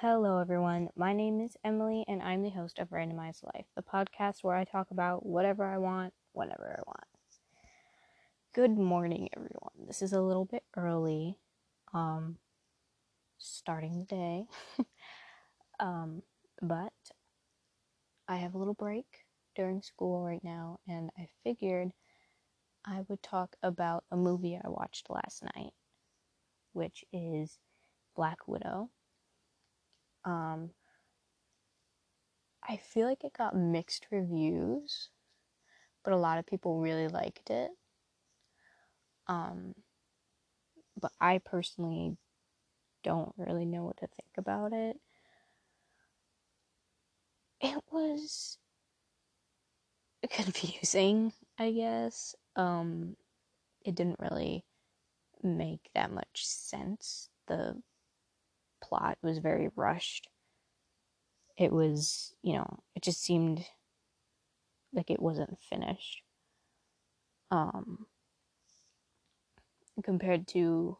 Hello, everyone. My name is Emily, and I'm the host of Randomized Life, the podcast where I talk about whatever I want, whenever I want. Good morning, everyone. This is a little bit early, um, starting the day, um, but I have a little break during school right now, and I figured I would talk about a movie I watched last night, which is Black Widow. Um, I feel like it got mixed reviews, but a lot of people really liked it. Um, but I personally don't really know what to think about it. It was confusing, I guess. Um, it didn't really make that much sense. The plot was very rushed. It was, you know, it just seemed like it wasn't finished. Um, compared to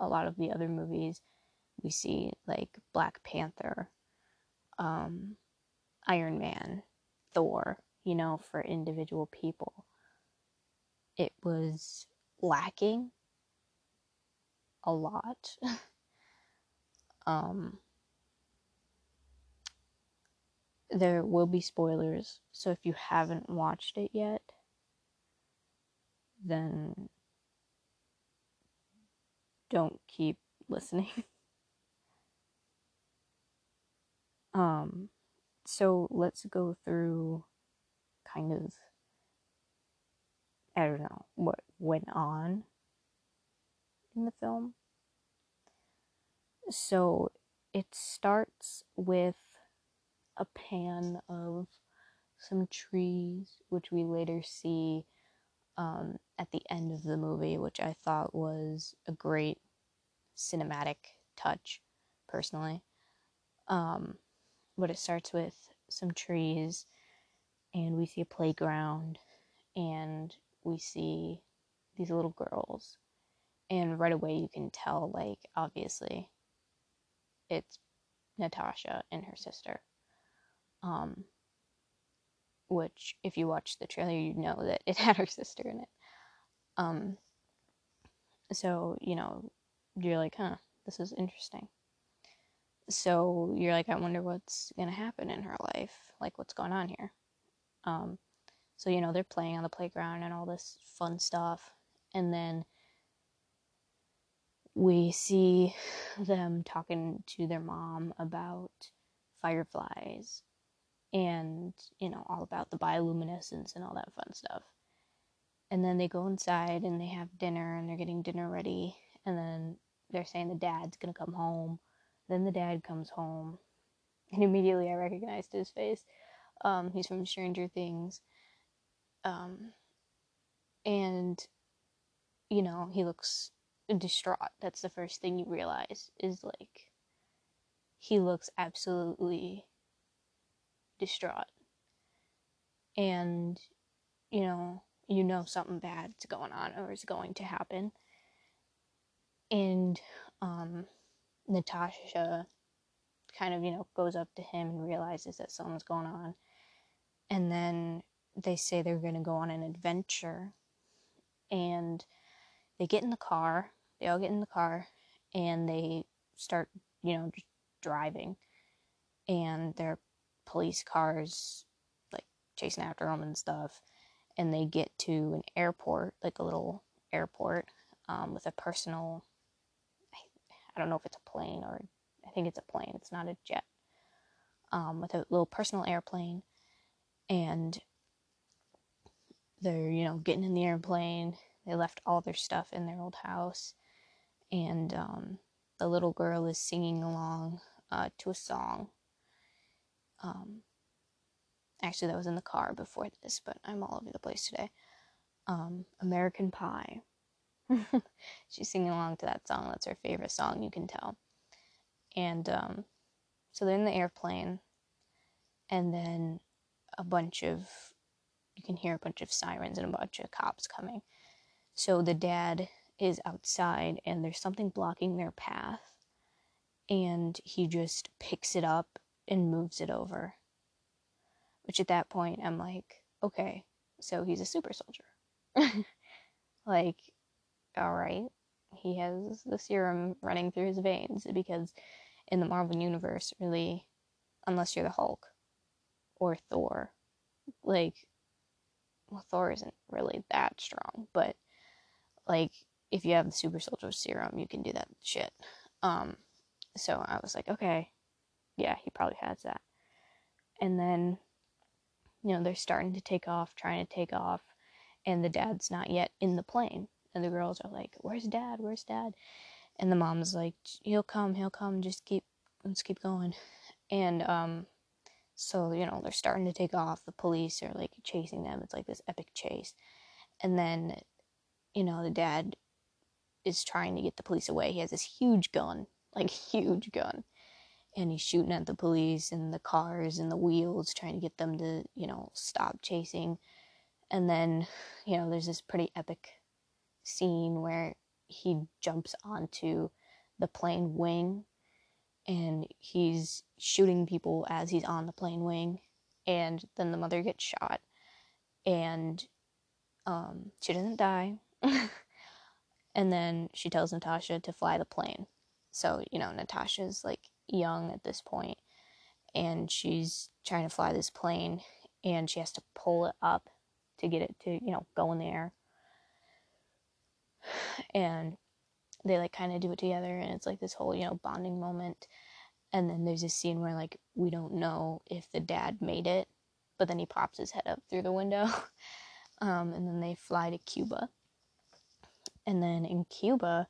a lot of the other movies we see, like Black Panther, um, Iron Man, Thor, you know, for individual people, it was lacking a lot. um, there will be spoilers, so if you haven't watched it yet, then don't keep listening. um, so let's go through kind of, I don't know, what went on in the film. So it starts with a pan of some trees, which we later see um, at the end of the movie, which I thought was a great cinematic touch, personally. Um, but it starts with some trees, and we see a playground, and we see these little girls. And right away, you can tell, like, obviously, it's Natasha and her sister. Um, which, if you watch the trailer, you know that it had her sister in it. Um, so, you know, you're like, huh, this is interesting. So you're like, I wonder what's gonna happen in her life, like what's going on here. Um, so you know they're playing on the playground and all this fun stuff, and then we see them talking to their mom about fireflies and you know all about the bioluminescence and all that fun stuff. And then they go inside and they have dinner and they're getting dinner ready. And then they're saying the dad's gonna come home. Then the dad comes home. And immediately i recognized his face. Um, he's from stranger things. Um, and you know he looks distraught. That's the first thing you realize is like he looks absolutely distraught. And you know, you know something bad's going on or is going to happen. And um Natasha kind of, you know, goes up to him and realizes that something's going on. And then they say they're going to go on an adventure. And they get in the car they all get in the car and they start, you know, just driving. And their police cars like chasing after them and stuff. And they get to an airport, like a little airport, um, with a personal. I don't know if it's a plane or I think it's a plane. It's not a jet. Um, with a little personal airplane, and they're you know getting in the airplane. They left all their stuff in their old house, and um, the little girl is singing along uh, to a song. Um, actually, that was in the car before this, but I'm all over the place today. Um, American Pie. She's singing along to that song. That's her favorite song, you can tell. And um, so they're in the airplane, and then a bunch of you can hear a bunch of sirens and a bunch of cops coming. So the dad is outside and there's something blocking their path. and he just picks it up and moves it over. Which at that point, I'm like, okay, so he's a super soldier. like, all right, he has the serum running through his veins because in the Marvel Universe, really, unless you're the Hulk or Thor, like, well, Thor isn't really that strong, but like, if you have the super soldier serum, you can do that shit. Um, so I was like, okay, yeah, he probably has that. And then, you know, they're starting to take off, trying to take off, and the dad's not yet in the plane. And the girls are like, "Where's dad? Where's dad?" And the mom's like, "He'll come, he'll come. Just keep, let's keep going." And um, so you know, they're starting to take off. The police are like chasing them. It's like this epic chase, and then, you know, the dad is trying to get the police away. He has this huge gun, like huge gun, and he's shooting at the police and the cars and the wheels, trying to get them to, you know, stop chasing. And then, you know, there's this pretty epic scene where he jumps onto the plane wing and he's shooting people as he's on the plane wing and then the mother gets shot and um, she doesn't die and then she tells natasha to fly the plane. So you know natasha's like young at this point and she's trying to fly this plane and she has to pull it up to get it to you know go in the air. And they like kind of do it together and it's like this whole you know bonding moment. And then there's a scene where like we don't know if the dad made it but then he pops his head up through the window. Um, and then they fly to cuba and then in cuba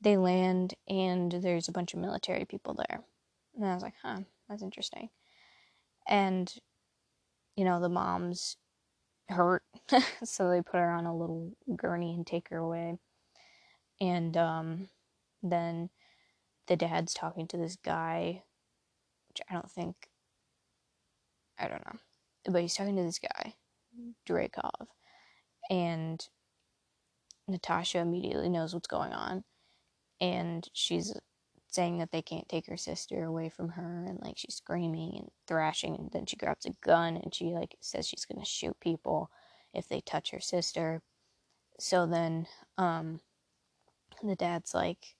they land and there's a bunch of military people there. And i was like huh that's interesting. And you know the mom's hurt so they put her on a little gurney and take her away. And um, then the dad's talking to this guy which i don't think i don't know but he's talking to this guy Dreykov and natasha immediately knows what's going on. And she's saying that they can't take her sister away from her and like she's screaming and thrashing. And then she grabs a gun and she like says she's going to shoot people if they touch her sister. So then um the dad's like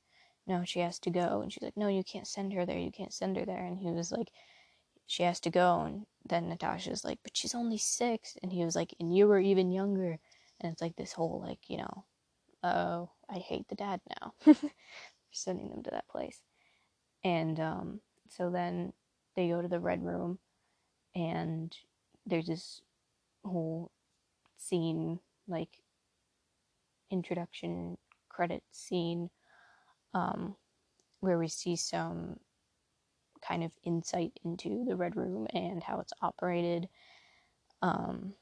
no she has to go. And she's like no you can't send her there. You can't send her there. And he was like she has to go. And then natasha's like but she's only six. And he was like and you were even younger. And it's like this whole like you know oh i hate the dad now sending them to that place. And um, so then they go to the red room, and there's this whole scene, like introduction credit scene, um, where we see some kind of insight into the red room and how it's operated. Um,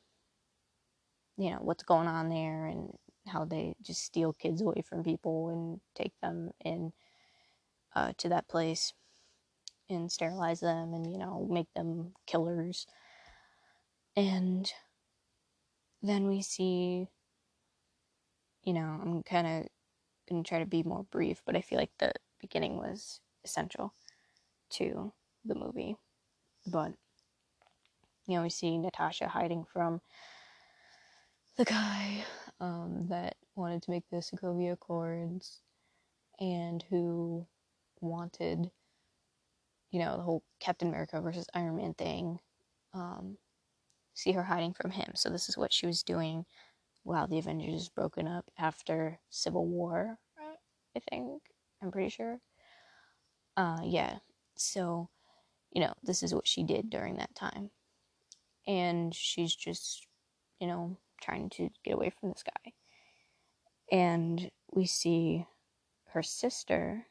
you know what's going on there and how they just steal kids away from people and take them in uh, to that place and sterilize them and you know make them killers. And then we see you know i'm kind of to try to be more brief but i feel like the beginning was essential to the movie. But you know we see natasha hiding from the guy um, that wanted to make the Sokovia Accords and who wanted, you know, the whole Captain America versus Iron Man thing. Um, see her hiding from him. So this is what she was doing while the Avengers is broken up after Civil War. I think I'm pretty sure. Uh, yeah. So, you know, this is what she did during that time, and she's just, you know, trying to get away from this guy. And we see her sister,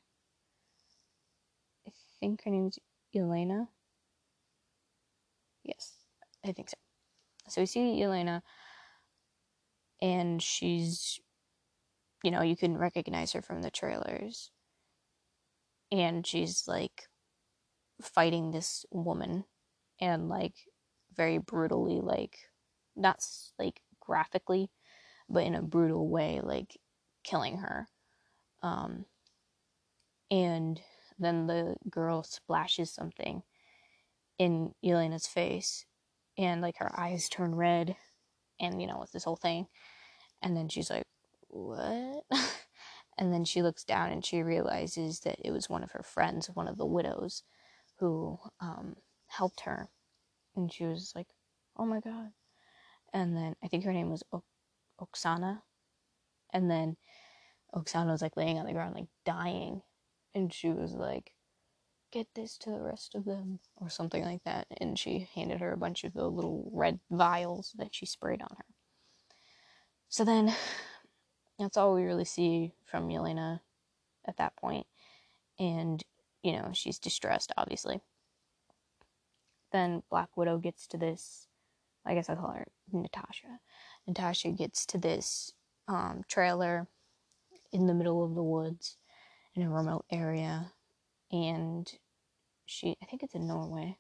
I think her name's Elena. Yes, I think so. So we see Elena, and she's, you know, you can recognize her from the trailers. And she's like fighting this woman and like very brutally, like, not like graphically, but in a brutal way, like killing her. Um, and then the girl splashes something in Elena's face and like her eyes turn red and you know it's this whole thing. And then she's like what? And then she looks down and she realizes that it was one of her friends one of the widows who um, helped her. And she was like oh my god and then i think her name was o- oksana. And then oksana was like laying on the ground like dying. And she was like get this to the rest of them or something like that. And she handed her a bunch of the little red vials that she sprayed on her. So then that's all we really see from Yelena at that point. And you know she's distressed obviously. Then black widow gets to this i guess i call her natasha natasha gets to this um, trailer in the middle of the woods in a remote area and she I think it's in Norway.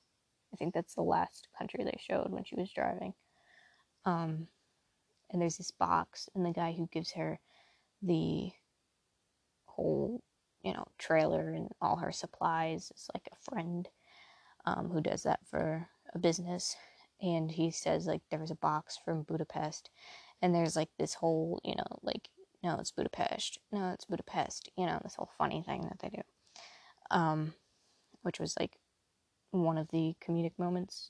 I think that's the last country they showed when she was driving. Um, and there's this box, and the guy who gives her the whole, you know, trailer and all her supplies is like a friend um, who does that for a business. And he says, like, there was a box from Budapest, and there's like this whole, you know, like, no, it's Budapest, no, it's Budapest, you know, this whole funny thing that they do. Um, which was like one of the comedic moments.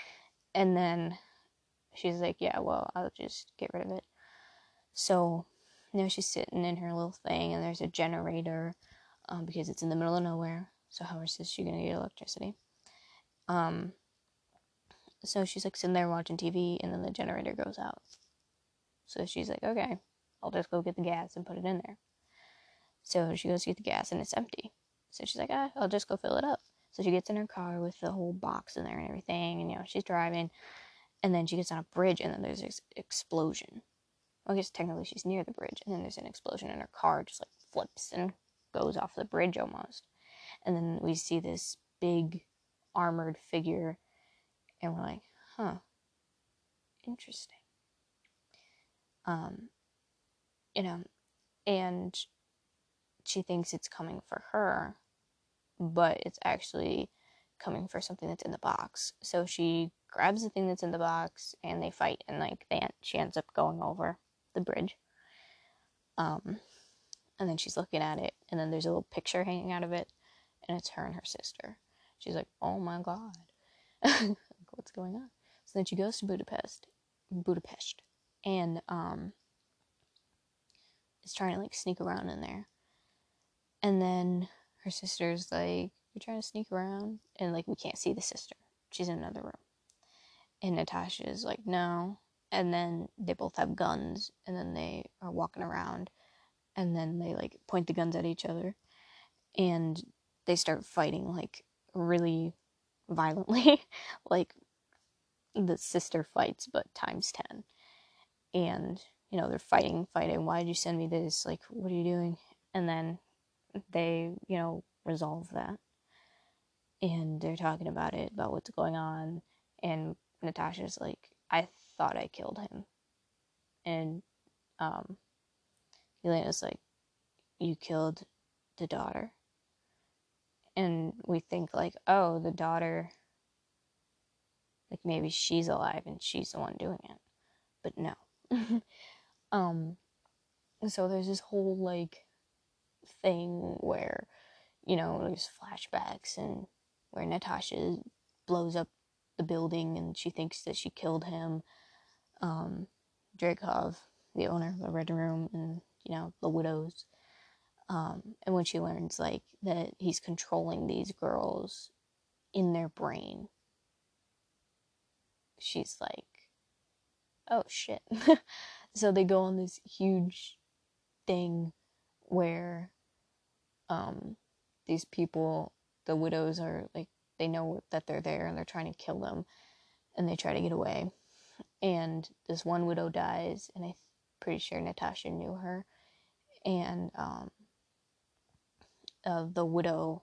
and then she's like, Yeah, well, I'll just get rid of it. So now she's sitting in her little thing, and there's a generator um, because it's in the middle of nowhere. So, how is she to get electricity? Um, so she's like sitting there watching TV, and then the generator goes out. So she's like, Okay, I'll just go get the gas and put it in there. So she goes to get the gas, and it's empty. So she's like, ah, I'll just go fill it up. So she gets in her car with the whole box in there and everything, and you know, she's driving. And then she gets on a bridge, and then there's this explosion. Well, I guess technically she's near the bridge, and then there's an explosion, and her car just like flips and goes off the bridge almost. And then we see this big armored figure, and we're like, huh, interesting. Um, you know, and she thinks it's coming for her, but it's actually coming for something that's in the box. So she grabs the thing that's in the box and they fight and like they she ends up going over the bridge. Um and then she's looking at it and then there's a little picture hanging out of it and it's her and her sister. She's like, "Oh my god." What's going on? So then she goes to Budapest, Budapest, and um is trying to like sneak around in there. And then her sister's like, You're trying to sneak around? And like, we can't see the sister. She's in another room. And Natasha is like, No. And then they both have guns. And then they are walking around. And then they like point the guns at each other. And they start fighting like really violently. like the sister fights, but times 10. And, you know, they're fighting, fighting. Why did you send me this? Like, what are you doing? And then they, you know, resolve that. And they're talking about it, about what's going on. And Natasha's like, I thought I killed him. And um, Elena's like, You killed the daughter. And we think, like, oh, the daughter, like maybe she's alive and she's the one doing it. But no. um, so there's this whole, like, thing where, you know, there's flashbacks and where Natasha blows up the building and she thinks that she killed him. Um, Dreykov, the owner of the Red Room, and you know the widows. Um, and when she learns like that he's controlling these girls in their brain, she's like, "Oh shit!" so they go on this huge thing where um, these people, the widows, are like, they know that they're there and they're trying to kill them and they try to get away. And this one widow dies, and I'm pretty sure Natasha knew her. And um, uh, the widow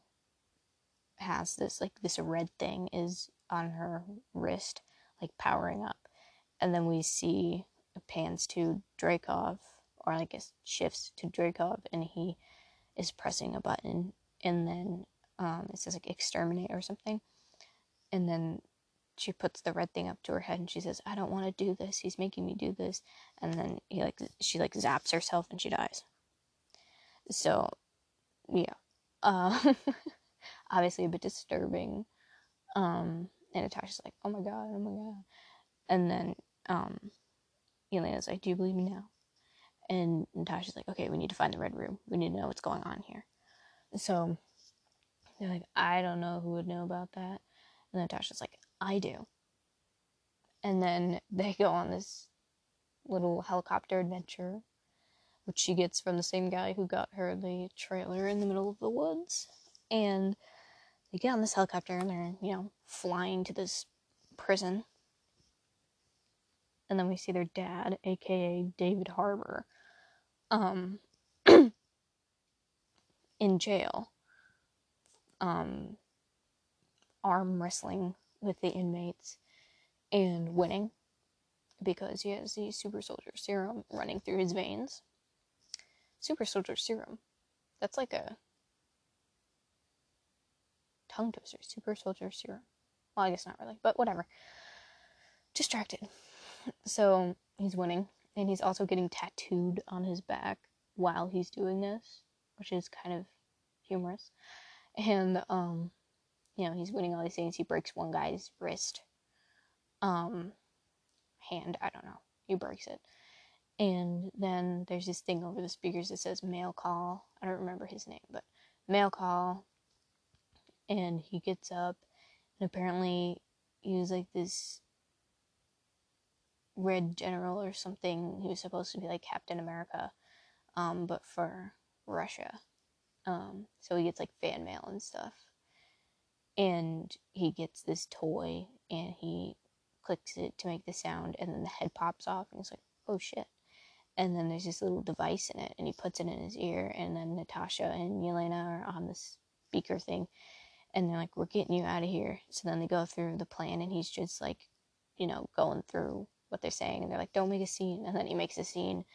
has this, like, this red thing is on her wrist, like, powering up. And then we see pans to Dreykov, or I guess shifts to Dreykov, and he is pressing a button and then um, it says like exterminate or something, and then she puts the red thing up to her head and she says, "I don't want to do this. He's making me do this." And then he like she like zaps herself and she dies. So, yeah, uh, obviously a bit disturbing. Um, and Natasha's like, "Oh my god, oh my god," and then um, Elena's like, "Do you believe me now?" And Natasha's like, "Okay, we need to find the red room. We need to know what's going on here." So they're like, "I don't know who would know about that." And Natasha's like, I do. And then they go on this little helicopter adventure, which she gets from the same guy who got her the trailer in the middle of the woods. And they get on this helicopter and they're, you know, flying to this prison. And then we see their dad, aka David Harbour, um, in jail, um, arm wrestling with the inmates and winning because he has the super soldier serum running through his veins. Super soldier serum. That's like a tongue twister. Super soldier serum. Well, I guess not really, but whatever. Distracted. So he's winning, and he's also getting tattooed on his back while he's doing this, which is kind of humorous. And um, you know, he's winning all these things. He breaks one guy's wrist, um, hand, I don't know. He breaks it. And then there's this thing over the speakers that says mail call. I don't remember his name, but mail call. And he gets up, and apparently he was like this red general or something. He was supposed to be like Captain America, um, but for Russia. Um, so he gets like fan mail and stuff and he gets this toy and he clicks it to make the sound and then the head pops off and he's like oh shit and then there's this little device in it and he puts it in his ear and then natasha and yelena are on the speaker thing and they're like we're getting you out of here. So then they go through the plan and he's just like you know going through what they're saying and they're like don't make a scene and then he makes a scene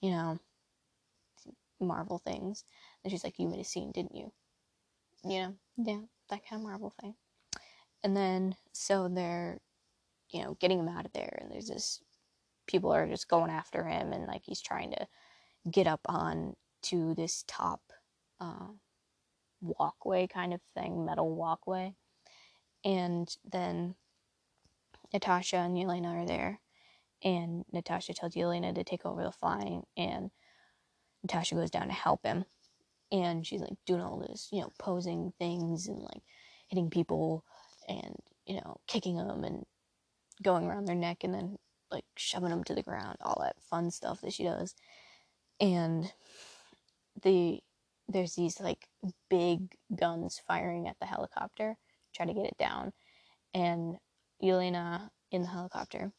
you know marvel things and she's like you made a scene didn't you? You know? Yeah. That kind of Marvel thing. And then so they're, you know, getting him out of there, and there's this people are just going after him, and like he's trying to get up on to this top uh, walkway kind of thing, metal walkway, and then Natasha and Yelena are there, and Natasha tells Yelena to take over the flying, and Natasha goes down to help him. And she's like doing all this, you know, posing things and like hitting people and you know kicking them and going around their neck and then like shoving them to the ground, all that fun stuff that she does. And the there's these like big guns firing at the helicopter, try to get it down, and Yelena in the helicopter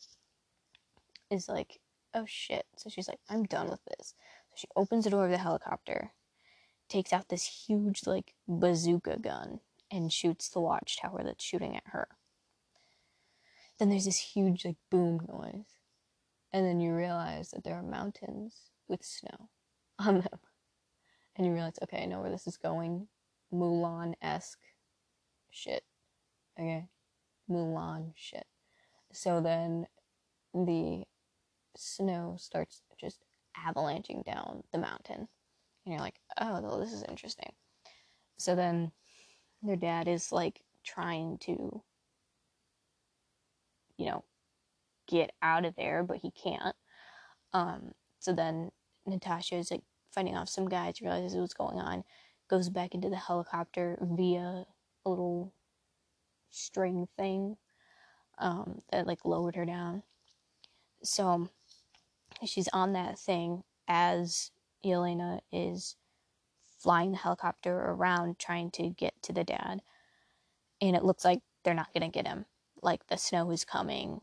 is like, "Oh shit!" So she's like, "I'm done with this." So she opens the door of the helicopter takes out this huge like bazooka gun and shoots the watchtower that's shooting at her. Then there's this huge like boom noise. And then you realize that there are mountains with snow on them. And you realize, okay, I know where this is going. Mulan esque shit. Okay. Mulan shit. So then the snow starts just avalanching down the mountain and you're like, oh, well, this is interesting. So then their dad is like trying to, you know, get out of there, but he can't. Um, so then Natasha is like fighting off some guys, realizes what's going on, goes back into the helicopter via a little string thing um, that like lowered her down. So she's on that thing as Elena is flying the helicopter around trying to get to the dad. And it looks like they're not going to get him. Like the snow is coming,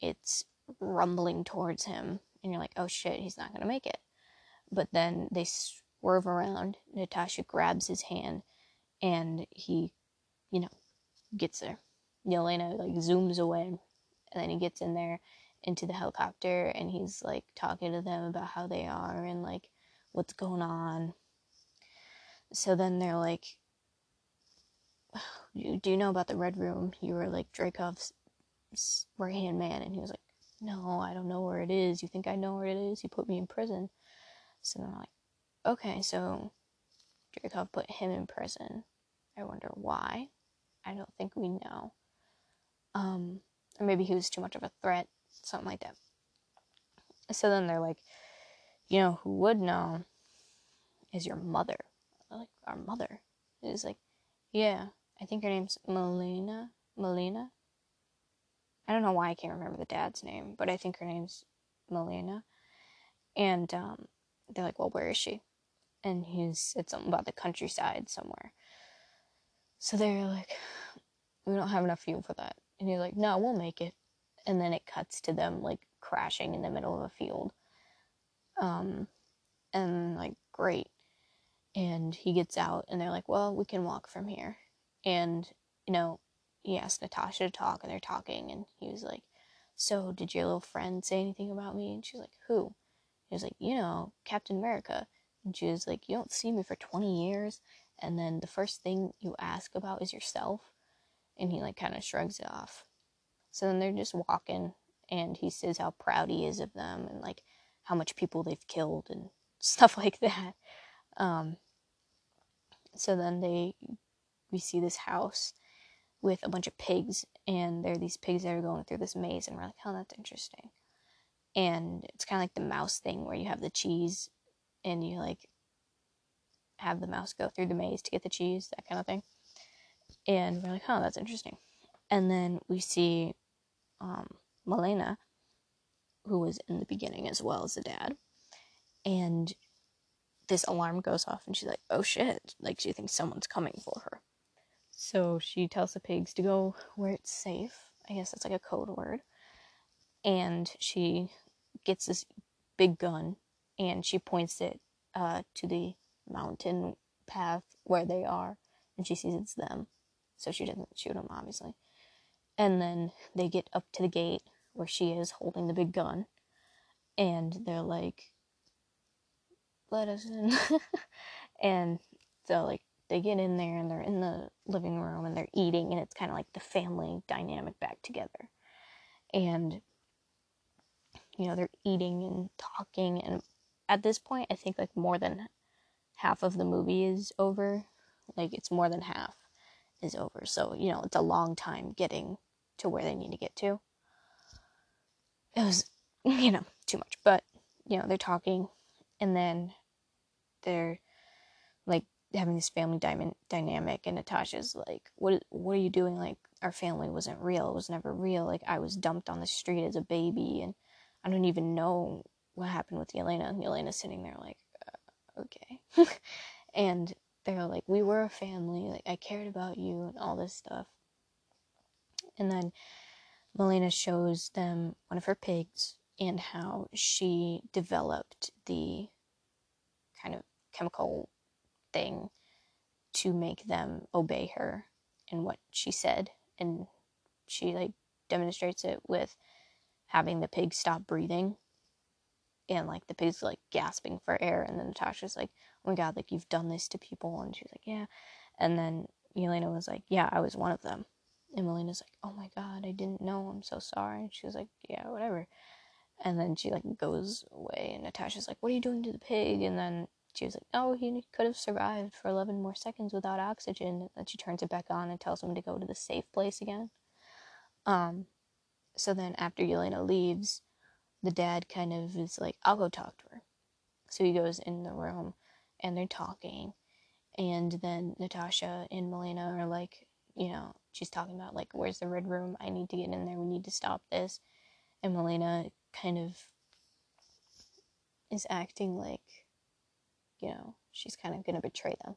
it's rumbling towards him. And you're like, oh shit, he's not going to make it. But then they swerve around. Natasha grabs his hand and he, you know, gets there. Yelena like zooms away and then he gets in there into the helicopter and he's like talking to them about how they are and like what's going on. So then they're like, You do you know about the Red Room? You were like Dreykov's right hand man. And he was like, No, I don't know where it is. You think I know where it is? He put me in prison. So then I'm like, Okay, so Dreykov put him in prison. I wonder why. I don't think we know. Um, or maybe he was too much of a threat, something like that. So then they're like, you know, who would know is your mother. Like, our mother. Is like, yeah, I think her name's Melina. Melina? I don't know why I can't remember the dad's name, but I think her name's Melina. And um, they're like, well, where is she? And he said something about the countryside somewhere. So they're like, we don't have enough fuel for that. And he's like, no, we'll make it. And then it cuts to them like crashing in the middle of a field. Um, and like, great. And he gets out and they're like, well, we can walk from here. And, you know, he asked Natasha to talk and they're talking. And he was like, so did your little friend say anything about me? And she's like, who? He was like, you know, Captain America. And she was like, you don't see me for 20 years and then the first thing you ask about is yourself and he like kind of shrugs it off so then they're just walking and he says how proud he is of them and like how much people they've killed and stuff like that um, so then they we see this house with a bunch of pigs and there are these pigs that are going through this maze and we're like oh that's interesting and it's kind of like the mouse thing where you have the cheese and you like have the mouse go through the maze to get the cheese, that kind of thing. And we're like, oh, that's interesting. And then we see um, who was in the beginning as well as the dad. And this alarm goes off, and she's like, oh shit. Like, she thinks someone's coming for her. So she tells the pigs to go where it's safe. I guess that's like a code word. And she gets this big gun and she points it uh, to the mountain path where they are, and she sees it's them. So she doesn't shoot them, obviously. And then they get up to the gate where she is holding the big gun, and they're like, let us in. and so, like, they get in there and they're in the living room and they're eating, and it's kind of like the family dynamic back together. And, you know, they're eating and talking, and at this point, I think like more than half of the movie is over. Like it's more than half is over. So, you know, it's a long time getting to where they need to get to. It was, you know, too much. But, you know, they're talking and then they're like having this family dy- dynamic and Natasha's like, "What what are you doing like our family wasn't real. It was never real. Like I was dumped on the street as a baby and I don't even know what happened with Yelena." And Yelena's sitting there like, uh, okay. and they're like, we were a family, like I cared about you and all this stuff. And then Melina shows them one of her pigs and how she developed the kind of chemical thing to make them obey her and what she said. And she like demonstrates it with having the pig stop breathing and like the pig's like gasping for air. And then natasha's like oh my god like you've done this to people. And she's like yeah. And then Yelena was like yeah i was one of them. And Melina's like oh my god i didn't know. I'm so sorry. And she was like yeah whatever. And then she like goes away. And natasha's like what are you doing to the pig? And then she was like oh he could have survived for 11 more seconds without oxygen and then she turns it back on and tells him to go to the safe place again um so then after Yelena leaves the dad kind of is like, I'll go talk to her. So he goes in the room and they're talking. And then Natasha and Melina are like, you know, she's talking about, like, where's the red room? I need to get in there. We need to stop this. And Melina kind of is acting like, you know, she's kind of going to betray them.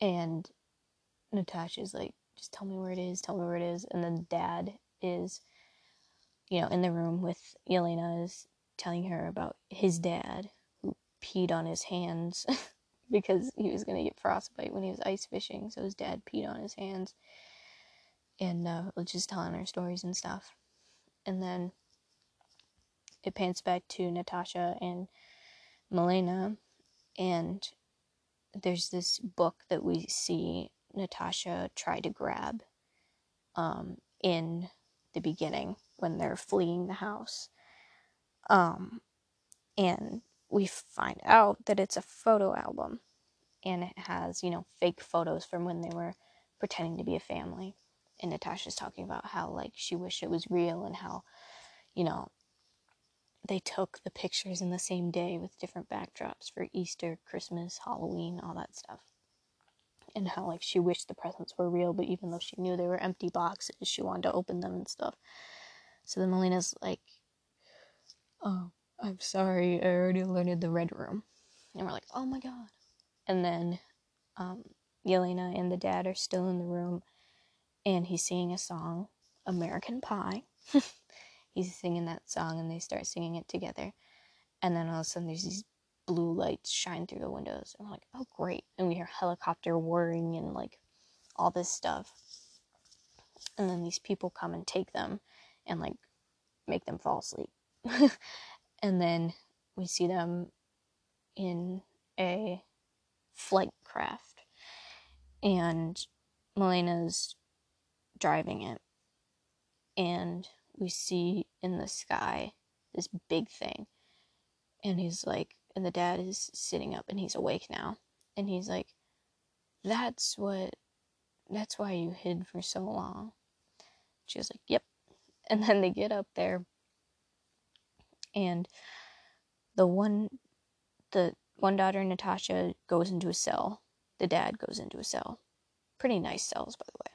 And Natasha's like, just tell me where it is, tell me where it is. And then dad is you know, in the room with Yelena is telling her about his dad who peed on his hands because he was going to get frostbite when he was ice fishing. So his dad peed on his hands and uh, just telling her stories and stuff. And then it pans back to Natasha and Melina, and there's this book that we see Natasha try to grab um, in the beginning when they're fleeing the house. Um, and we find out that it's a photo album and it has, you know, fake photos from when they were pretending to be a family. And Natasha's talking about how, like, she wished it was real and how, you know, they took the pictures in the same day with different backdrops for Easter, Christmas, Halloween, all that stuff. And how, like, she wished the presents were real, but even though she knew they were empty boxes, she wanted to open them and stuff. So then Melina's like, Oh, I'm sorry, I already alerted the red room. And we're like, Oh my god. And then um, Yelena and the dad are still in the room, and he's singing a song, American Pie. he's singing that song, and they start singing it together. And then all of a sudden, there's these blue lights shine through the windows. And we're like, oh, great. And we hear helicopter whirring and like all this stuff. And then these people come and take them and like make them fall asleep. and then we see them in a flight craft. And Melina's driving it. And we see in the sky this big thing. And he's like, and the dad is sitting up and he's awake now. And he's like, that's what, that's why you hid for so long. She was like, yep. And then they get up there and the one, the one daughter, Natasha, goes into a cell. The dad goes into a cell. Pretty nice cells, by the way.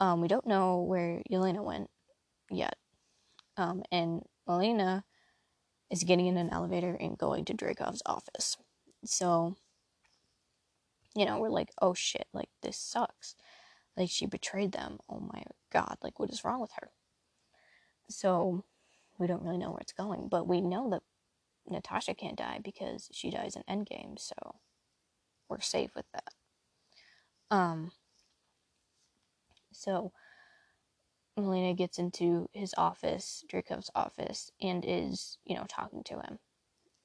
Um, we don't know where Yelena went yet. Um, and Melina is getting in an elevator and going to Dreykov's office. So, you know, we're like, oh shit, like, this sucks. Like, she betrayed them. Oh my god, like, what is wrong with her? So, we don't really know where it's going, but we know that Natasha can't die because she dies in Endgame, so we're safe with that. Um, so Melina gets into his office, Dreykov's office, and is, you know, talking to him.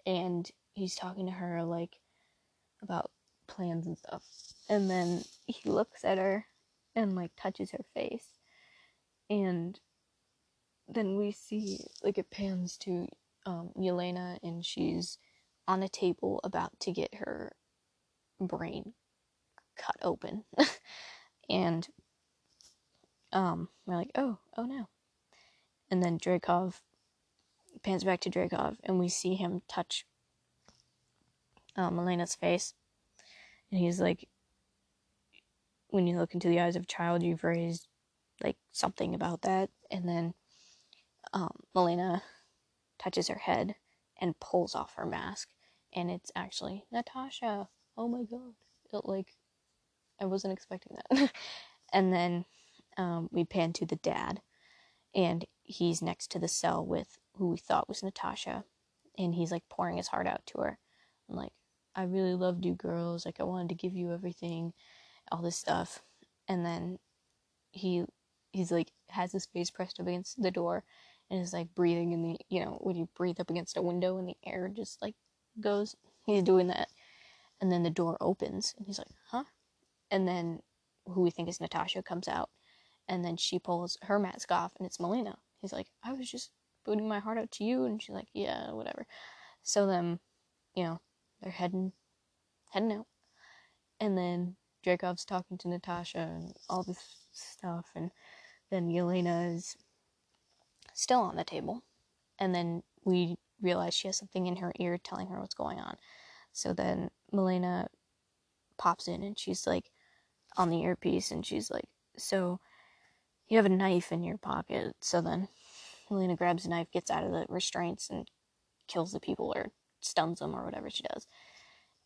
And he's talking to her, like, about plans and stuff. And then he looks at her and, like, touches her face. And then we see, like, it pans to um, Yelena, and she's on a table about to get her brain cut open. and um, we're like, oh, oh no. And then Dreykov pans back to Dreykov, and we see him touch um, Elena's face. And he's like, when you look into the eyes of a child, you've raised like something about that. And then um, touches her head and pulls off her mask, and it's actually Natasha. Oh my god! It, like, I wasn't expecting that. and then um, we pan to the dad, and he's next to the cell with who we thought was Natasha, and he's like pouring his heart out to her. I'm like, I really loved you girls. Like, I wanted to give you everything, all this stuff. And then he he's like has his face pressed up against the door and is like breathing in the you know when you breathe up against a window and the air just like goes he's doing that and then the door opens and he's like huh and then who we think is natasha comes out and then she pulls her mask off and it's melina he's like i was just putting my heart out to you and she's like yeah whatever so then you know they're heading heading out and then Dreykov's talking to Natasha and all this stuff and then Yelena is still on the table. And then we realize she has something in her ear telling her what's going on. So then Melina pops in and she's like on the earpiece and she's like, So you have a knife in your pocket. So then Melina grabs a knife, gets out of the restraints, and kills the people or stuns them or whatever she does.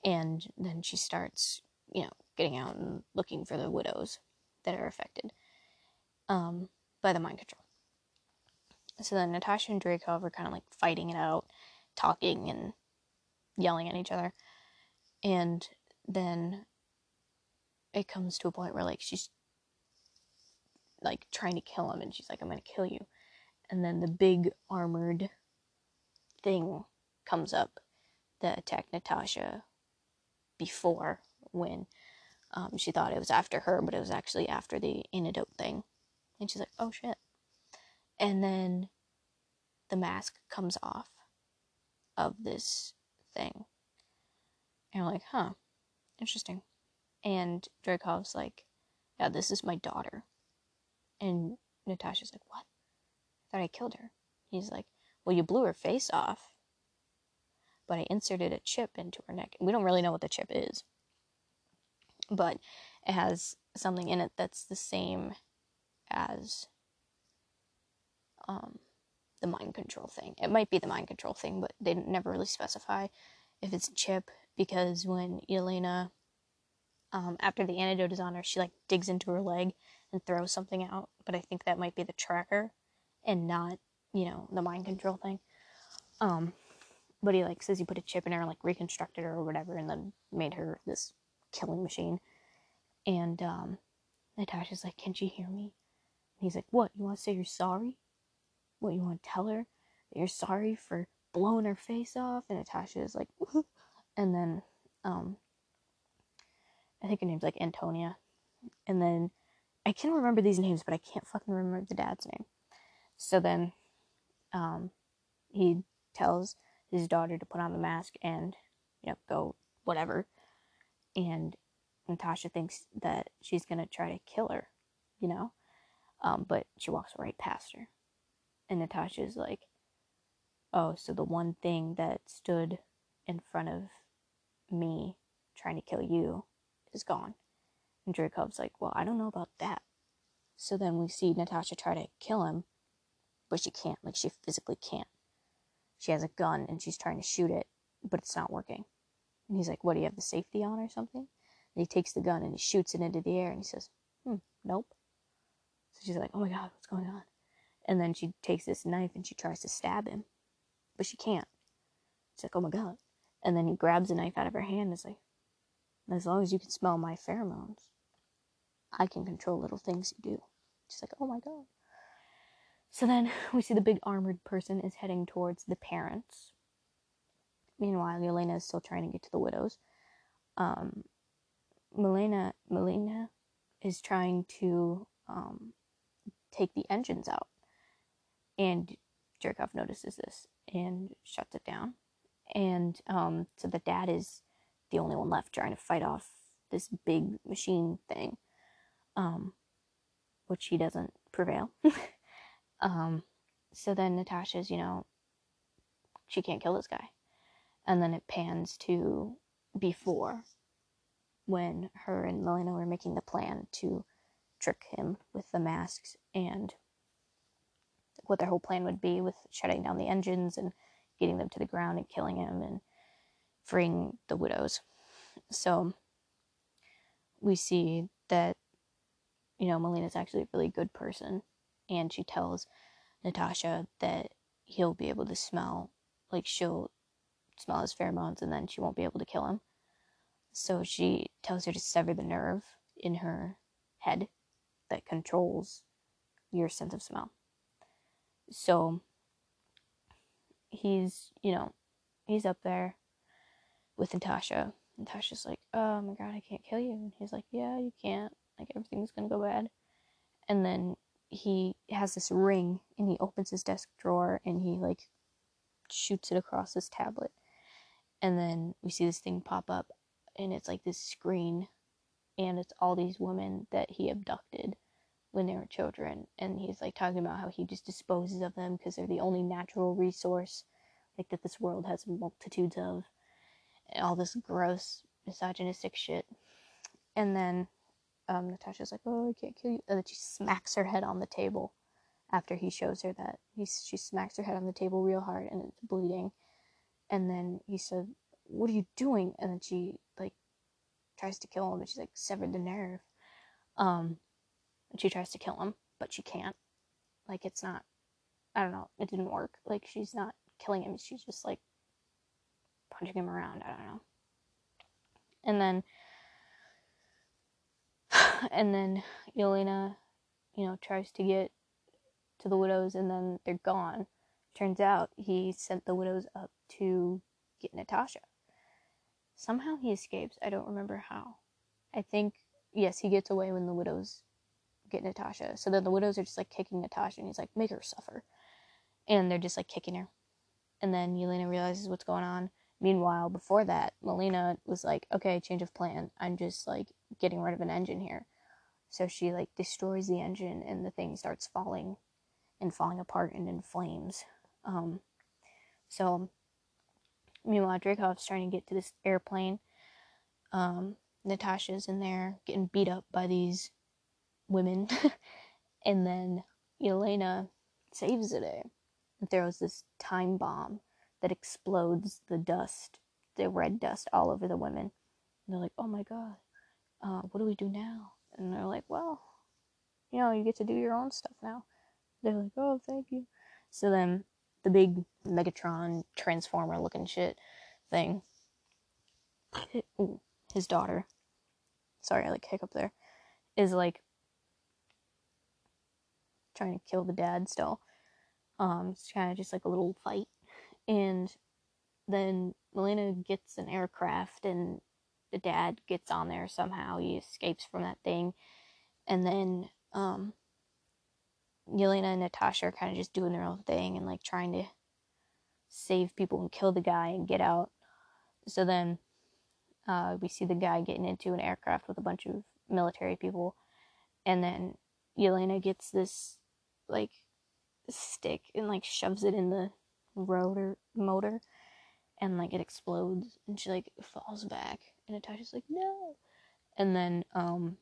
And then she starts, you know, getting out and looking for the widows that are affected um, by the mind control. So then Natasha and Dreykov are kind of like fighting it out, talking and yelling at each other. And then it comes to a point where like she's like trying to kill him and she's like, I'm gonna kill you. And then the big armored thing comes up that attacked Natasha before when um, she thought it was after her, but it was actually after the antidote thing. And she's like, oh shit. And then the mask comes off of this thing. And i'm like, huh, interesting. And Dreykov's like, yeah, this is my daughter. And Natasha's like, what? I thought I killed her. He's like, well, you blew her face off, but I inserted a chip into her neck. We don't really know what the chip is, but it has something in it that's the same as um, the mind control thing. It might be the mind control thing, but they never really specify if it's a chip because when Yelena, um, after the antidote is on her, she like digs into her leg and throw something out. But I think that might be the tracker and not, you know, the mind control thing. Um, but he like says he put a chip in her, and like reconstructed her or whatever, and then made her this killing machine. And um, Natasha's like, "Can she hear me?" And he's like, "What? You want to say you're sorry? What you want to tell her that you're sorry for blowing her face off?" And Natasha is like, and then um, I think her name's like Antonia, and then I can remember these names, but I can't fucking remember the dad's name. So then, um, he tells his daughter to put on the mask and, you know, go whatever. And Natasha thinks that she's gonna try to kill her, you know, um, but she walks right past her. And Natasha's like, "Oh, so the one thing that stood in front of me trying to kill you is gone." And Dreykov's like, "Well, I don't know about that." So then we see Natasha try to kill him, but she can't. Like she physically can't. She has a gun and she's trying to shoot it, but it's not working. And he's like, "What? Do you have the safety on or something?" And he takes the gun and he shoots it into the air and he says, "Hmm, nope." So she's like, "Oh my god, what's going on?" And then she takes this knife and she tries to stab him, but she can't. She's like, "Oh my god!" And then he grabs a knife out of her hand and is like, "As long as you can smell my pheromones, I can control little things you do." She's like, "Oh my god." So then we see the big armored person is heading towards the parents. Meanwhile, Yelena is still trying to get to the widows. Um, Melina, is trying to um, take the engines out. And Dreykov notices this and shuts it down. And um, so the dad is the only one left trying to fight off this big machine thing, um, which he doesn't prevail. Um, so then Natasha's, you know, she can't kill this guy. And then it pans to before when her and Melina were making the plan to trick him with the masks and what their whole plan would be with shutting down the engines and getting them to the ground and killing him and freeing the widows. So we see that, you know, Melina's actually a really good person and she tells Natasha that he'll be able to smell, like she'll smell his pheromones and then she won't be able to kill him. So she tells her to sever the nerve in her head that controls your sense of smell. So he's, you know, he's up there with Natasha. Natasha's like, oh my god, I can't kill you. And he's like, yeah, you can't. Like, everything's gonna go bad. And then he has this ring and he opens his desk drawer and he like shoots it across his tablet. And then we see this thing pop up and it's like this screen and it's all these women that he abducted when they were children. And he's like talking about how he just disposes of them because they're the only natural resource like that this world has multitudes of. All this gross misogynistic shit. And then um, Natasha's like, "Oh, I can't kill you," and then she smacks her head on the table after he shows her that. He she smacks her head on the table real hard and it's bleeding, and then he said, "What are you doing?" And then she like tries to kill him, and she's like severed the nerve. Um, and she tries to kill him, but she can't. Like it's not. I don't know. It didn't work. Like she's not killing him. She's just like punching him around. I don't know. And then and then Yelena, you know, tries to get to the widows and then they're gone. Turns out he sent the widows up to get Natasha. somehow he escapes. I don't remember how. I think yes, he gets away when the widows get Natasha. So then the widows are just like kicking Natasha, and he's like, "Make her suffer," and they're just like kicking her. And then Yelena realizes what's going on. Meanwhile, before that, Melina was like, "Okay, change of plan. I'm just like getting rid of an engine here." So she like destroys the engine, and the thing starts falling and falling apart and in flames. Um, so meanwhile, Dreykov's trying to get to this airplane. Um, Natasha's in there getting beat up by these women. and then Yelena saves the day and throws this time bomb that explodes the dust, the red dust all over the women. And they're like, oh my god, uh, what do we do now? And they're like, well, you know, you get to do your own stuff now. They're like, oh, thank you. So then the big Megatron transformer looking shit thing, his daughter, sorry, I like hiccup there, is like trying to kill the dad still. Um, it's kind of just like a little fight. And then Melina gets an aircraft and the dad gets on there somehow. He escapes from that thing. And then um, Yelena and Natasha are kind of just doing their own thing and like trying to save people and kill the guy and get out. So then uh, we see the guy getting into an aircraft with a bunch of military people. And then Yelena gets this like stick and like shoves it in the rotor motor and like it explodes and she like falls back and Natasha's like no. And then um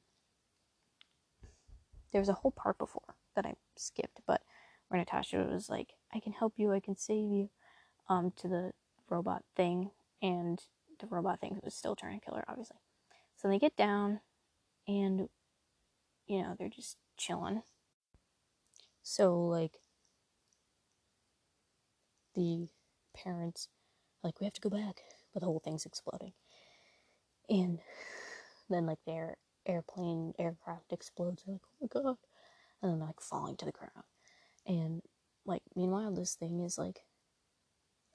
there's a whole part before that I skipped but where Natasha was like I can help you I can save you um to the robot thing and the robot thing was still trying to kill her obviously. So they get down and you know they're just chilling. So like the parents like we have to go back, but the whole thing's exploding. And then like their airplane aircraft explodes. They're like, oh my god, and then like falling to the ground. And like meanwhile, this thing is like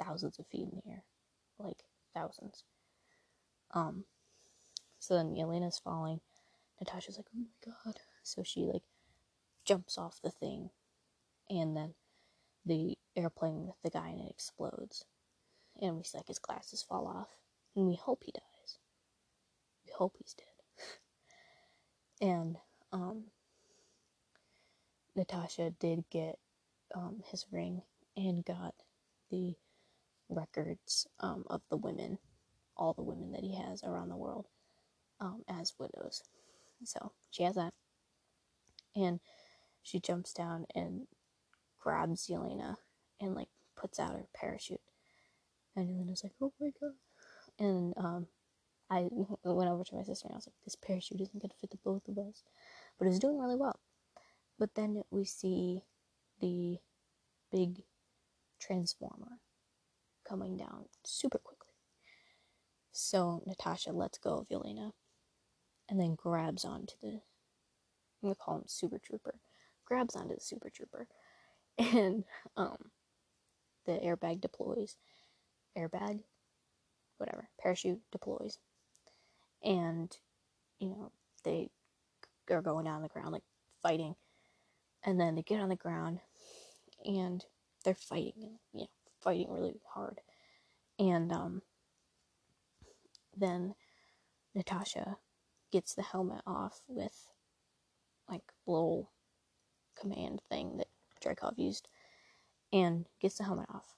thousands of feet in the air, like thousands. Um. So then Yelena's falling. Natasha's like, oh my god. So she like jumps off the thing and then the airplane with the guy and it explodes. And we see like his glasses fall off. And we hope he dies. We hope he's dead. and um Natasha did get um his ring and got the records um of the women, all the women that he has around the world, um, as widows. So she has that. And she jumps down and grabs Yelena and like puts out her parachute. And Yelena's like, oh my god. And um, I went over to my sister and I was like, this parachute isn't to fit the both of us. But it's doing really well. But then we see the big transformer coming down super quickly. So Natasha lets go of Yelena and then grabs onto the, I'm to call him Super Trooper, grabs onto the Super Trooper and um, the airbag deploys. Airbag, whatever, parachute deploys, and you know they are going down on the ground like fighting, and then they get on the ground, and they're fighting, you know, fighting really hard, and um, then Natasha gets the helmet off with like little command thing that Dreykov used and gets the helmet off.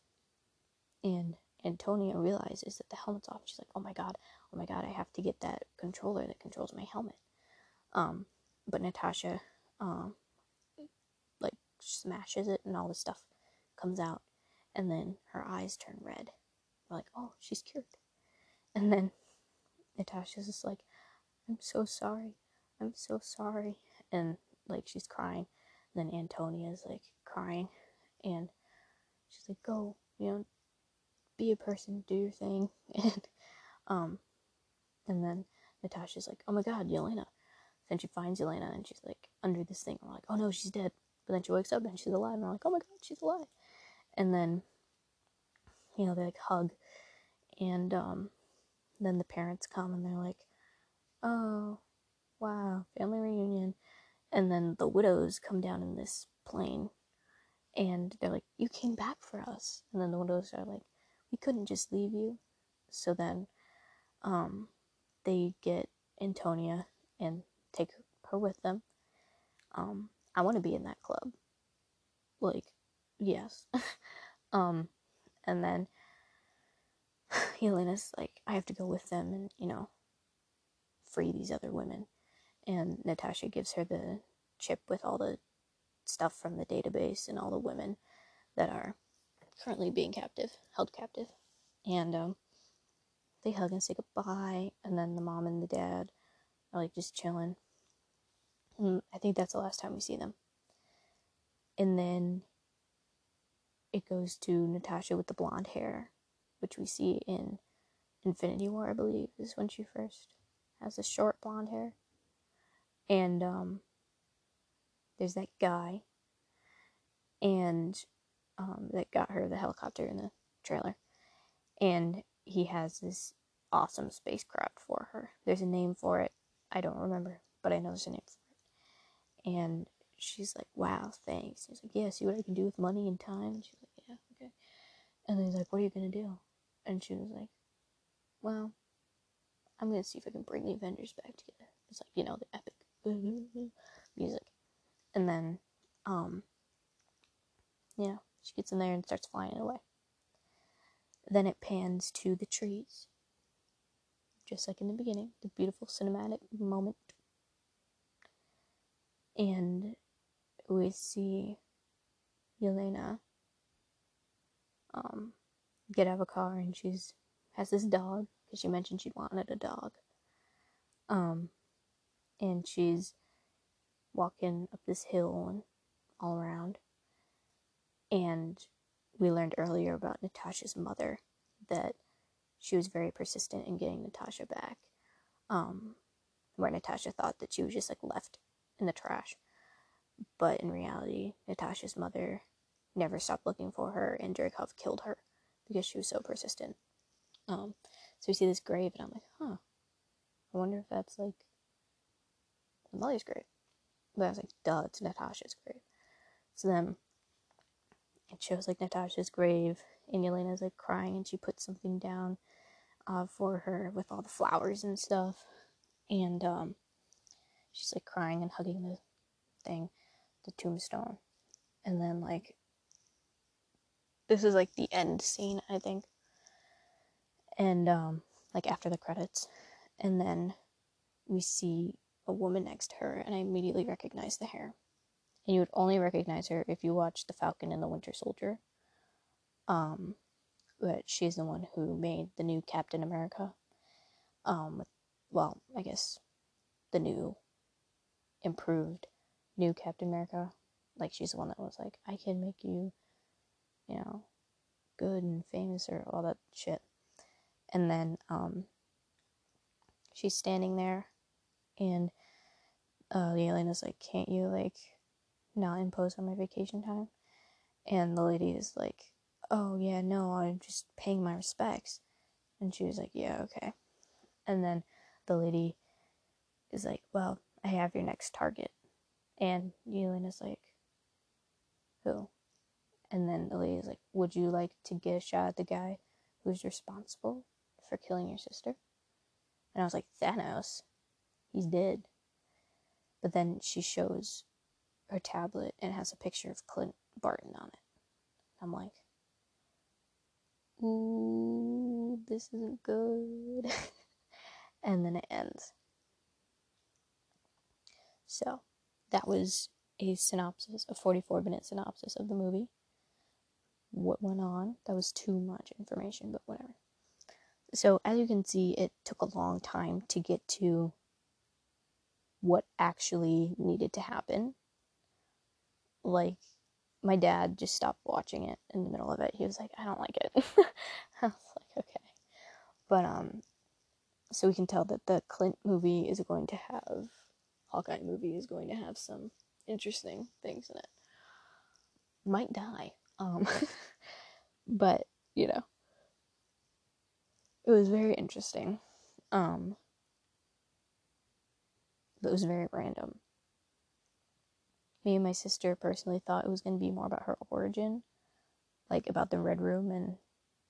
And Antonia realizes that the helmet's off. She's like, oh my god, oh my god, I have to get that controller that controls my helmet. Um, but Natasha, um, like, smashes it and all this stuff comes out. And then her eyes turn red. We're like, oh, she's cured. And then Natasha's just like, I'm so sorry. I'm so sorry. And, like, she's crying. And then Antonia's, like, crying. And she's like, go, you know, be a person, do your thing. And, um, and then Natasha's like, oh my god, Yelena. Then she finds Yelena and she's like under this thing. we're like, oh no, she's dead. But then she wakes up and she's alive. And we're like, oh my god, she's alive. And then, you know, they like hug. And, um, then the parents come and they're like, oh, wow, family reunion. And then the widows come down in this plane and they're like, you came back for us. And then the widows are like, we couldn't just leave you. So then um, they get Antonia and take her with them. Um, I want to be in that club. Like, yes. um, and then Yelena's like, I have to go with them and, you know, free these other women. And Natasha gives her the chip with all the stuff from the database and all the women that are currently being captive, held captive. And um, they hug and say goodbye. And then the mom and the dad are like just chilling. And I think that's the last time we see them. And then it goes to Natasha with the blonde hair, which we see in Infinity War, I believe, is when she first has the short blonde hair. And um, there's that guy, and um, that got her the helicopter in the trailer, and he has this awesome spacecraft for her. There's a name for it. I don't remember, but I know there's a name for it. And she's like, "Wow, thanks." He's like, "Yeah, see what I can do with money and time." And she's like, "Yeah, okay." And then he's like, "What are you gonna do?" And she was like, "Well, I'm gonna see if I can bring the Avengers back together." It's like you know the epic music, and then, um, yeah, she gets in there and starts flying away. Then it pans to the trees, just like in the beginning, the beautiful cinematic moment. And we see Yelena um, get out of a car and she's has this dog because she mentioned she wanted a dog. Um, and she's walking up this hill and all around. And we learned earlier about Natasha's mother that she was very persistent in getting Natasha back. Um, where Natasha thought that she was just like left in the trash. But in reality, Natasha's mother never stopped looking for her, and Dreykov killed her because she was so persistent. Um, so we see this grave, and I'm like, huh, I wonder if that's like mother's grave. But I was like, duh, it's Natasha's grave. So then it shows like Natasha's grave, and Yelena's like crying, and she puts something down uh, for her with all the flowers and stuff. And um, she's like crying and hugging the thing, the tombstone. And then, like, this is like the end scene, I think. And, um, like, after the credits. And then we see a woman next to her, and I immediately recognize the hair. And you would only recognize her if you watched The Falcon and the Winter Soldier. Um, but she's the one who made the new Captain America. Um, well, I guess the new, improved, new Captain America. Like she's the one that was like, I can make you, you know, good and famous or all that shit. And then um, she's standing there, and uh, the alien is like, "Can't you like not impose on my vacation time?" And the lady is like, "Oh yeah, no, I'm just paying my respects." And she was like, "Yeah, okay." And then the lady is like, "Well, I have your next target," and Yelena's like, "Who?" And then the lady is like, Would you like to get a shot at the guy who's responsible for killing your sister? And I was like, Thanos. He's dead. But then she shows her tablet and has a picture of Clint Barton on it. I'm like, Ooh, this isn't good. and then it ends. So, that was a synopsis, a 44 minute synopsis of the movie what went on. That was too much information, but whatever. So, as you can see, it took a long time to get to what actually needed to happen. Like, my dad just stopped watching it in the middle of it. He was like, I don't like it. I was like, okay. But, um, so we can tell that the Clint movie is going to have, Hawkeye movie is going to have some interesting things in it. Might die. Um, but, you know, it was very interesting. Um, but it was very random. Me and my sister personally thought it was going to be more about her origin, like about the Red Room and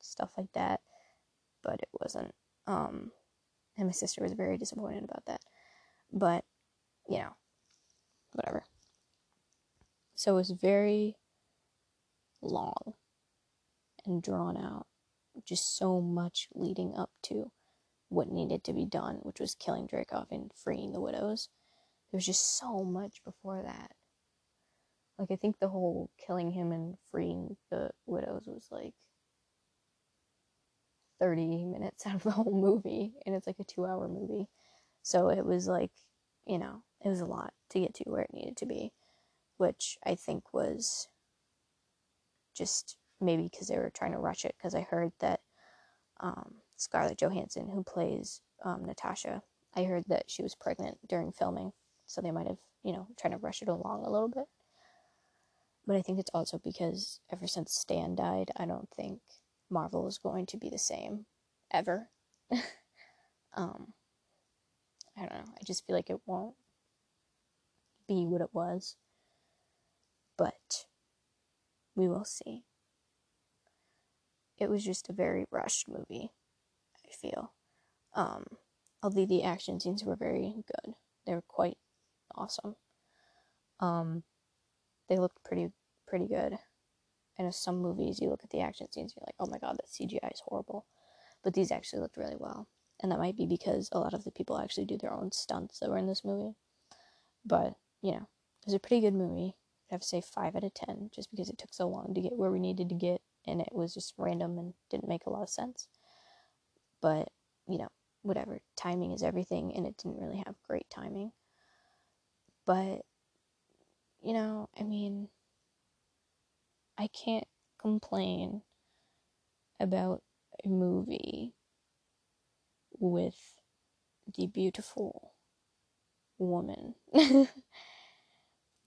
stuff like that, but it wasn't. Um, and my sister was very disappointed about that. But, you know, whatever. So it was very long and drawn out. Just so much leading up to what needed to be done, which was killing Dreykov and freeing the widows. There was just so much before that. Like, I think the whole killing him and freeing the widows was like 30 minutes out of the whole movie, and it's like a two hour movie. So it was like, you know, it was a lot to get to where it needed to be, which I think was just maybe because they were trying to rush it. Because I heard that um, Scarlett Johansson, who plays um, Natasha, I heard that she was pregnant during filming, so they might have, you know, trying to rush it along a little bit. But I think it's also because ever since Stan died, I don't think Marvel is going to be the same ever. um, I don't know. I just feel like it won't be what it was. But we will see. It was just a very rushed movie, feel. Um, although the action scenes were very good, they were quite awesome. Um, they looked pretty pretty good. I know some movies you look at the action scenes, you're like, oh my god, that CGI is horrible. But these actually looked really well. And that might be because a lot of the people actually do their own stunts that were in this movie. But, you know, it was a pretty good movie. I have to say 5 out of 10, just because it took so long to get where we needed to get, and it was just random and didn't make a lot of sense. But, you know, whatever. Timing is everything, and it didn't really have great timing. But, you know, I mean, I can't complain about a movie with the beautiful woman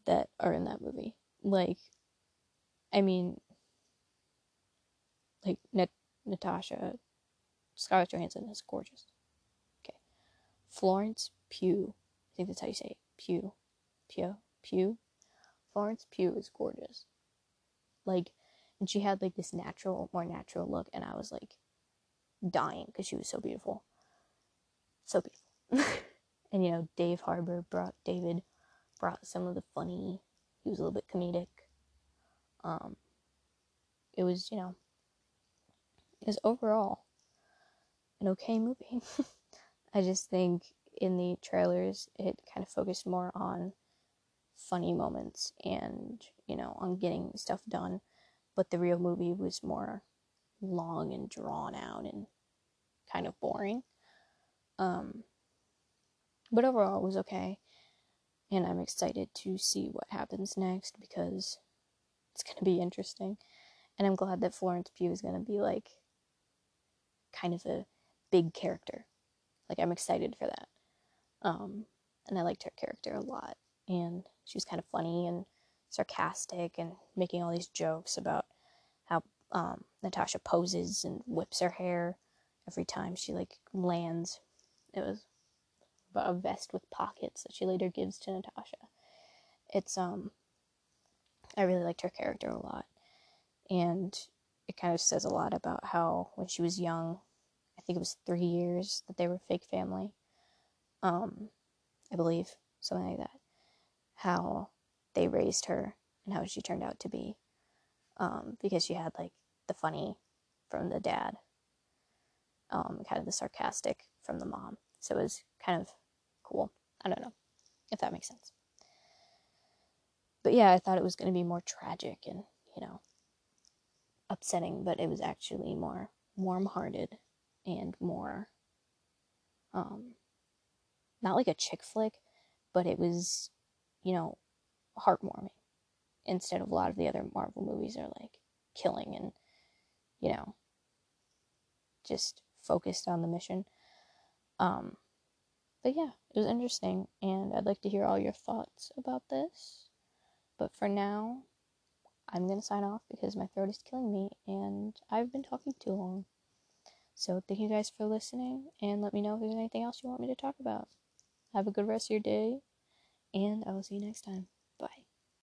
that are in that movie. Like, I mean, like Nat- Natasha, Scarlett Johansson is gorgeous. Okay, Florence Pugh, I think that's how you say it. Pugh, Pugh, Pugh. Florence Pugh is gorgeous. Like, and she had like this natural, more natural look, and I was like dying because she was so beautiful. So beautiful. and you know, Dave Harbour brought David brought some of the funny. He was a little bit comedic. Um, it was, you know, was overall an okay movie. I just think in the trailers it kind of focused more on funny moments and, you know, on getting stuff done. But the real movie was more long and drawn out and kind of boring. Um, but overall, it was okay. And I'm excited to see what happens next because it's going to be interesting. And I'm glad that Florence Pugh is going to be like kind of a big character. Like, I'm excited for that. Um, and I liked her character a lot and she was kind of funny and sarcastic and making all these jokes about how um, Natasha poses and whips her hair every time she like lands. It was about a vest with pockets that she later gives to Natasha. It's um I really liked her character a lot. And it kind of says a lot about how when she was young, think it was three years that they were fake family. Um, I believe, something like that how they raised her and how she turned out to be. Um, because she had like the funny from the dad, um, kind of the sarcastic from the mom. So it was kind of cool. I don't know if that makes sense. But yeah, I thought it was going to be more tragic and, you know, upsetting, but it was actually more warm hearted and more, um, not like a chick flick, but it was you know, heartwarming instead of a lot of the other Marvel movies are like killing and, you know, just focused on the mission. Um, but yeah, it was interesting, and I'd like to hear all your thoughts about this. But for now, I'm gonna sign off because my throat is killing me, and I've been talking too long. So, thank you guys for listening, and let me know if there's anything else you want me to talk about. Have a good rest of your day, and I will see you next time.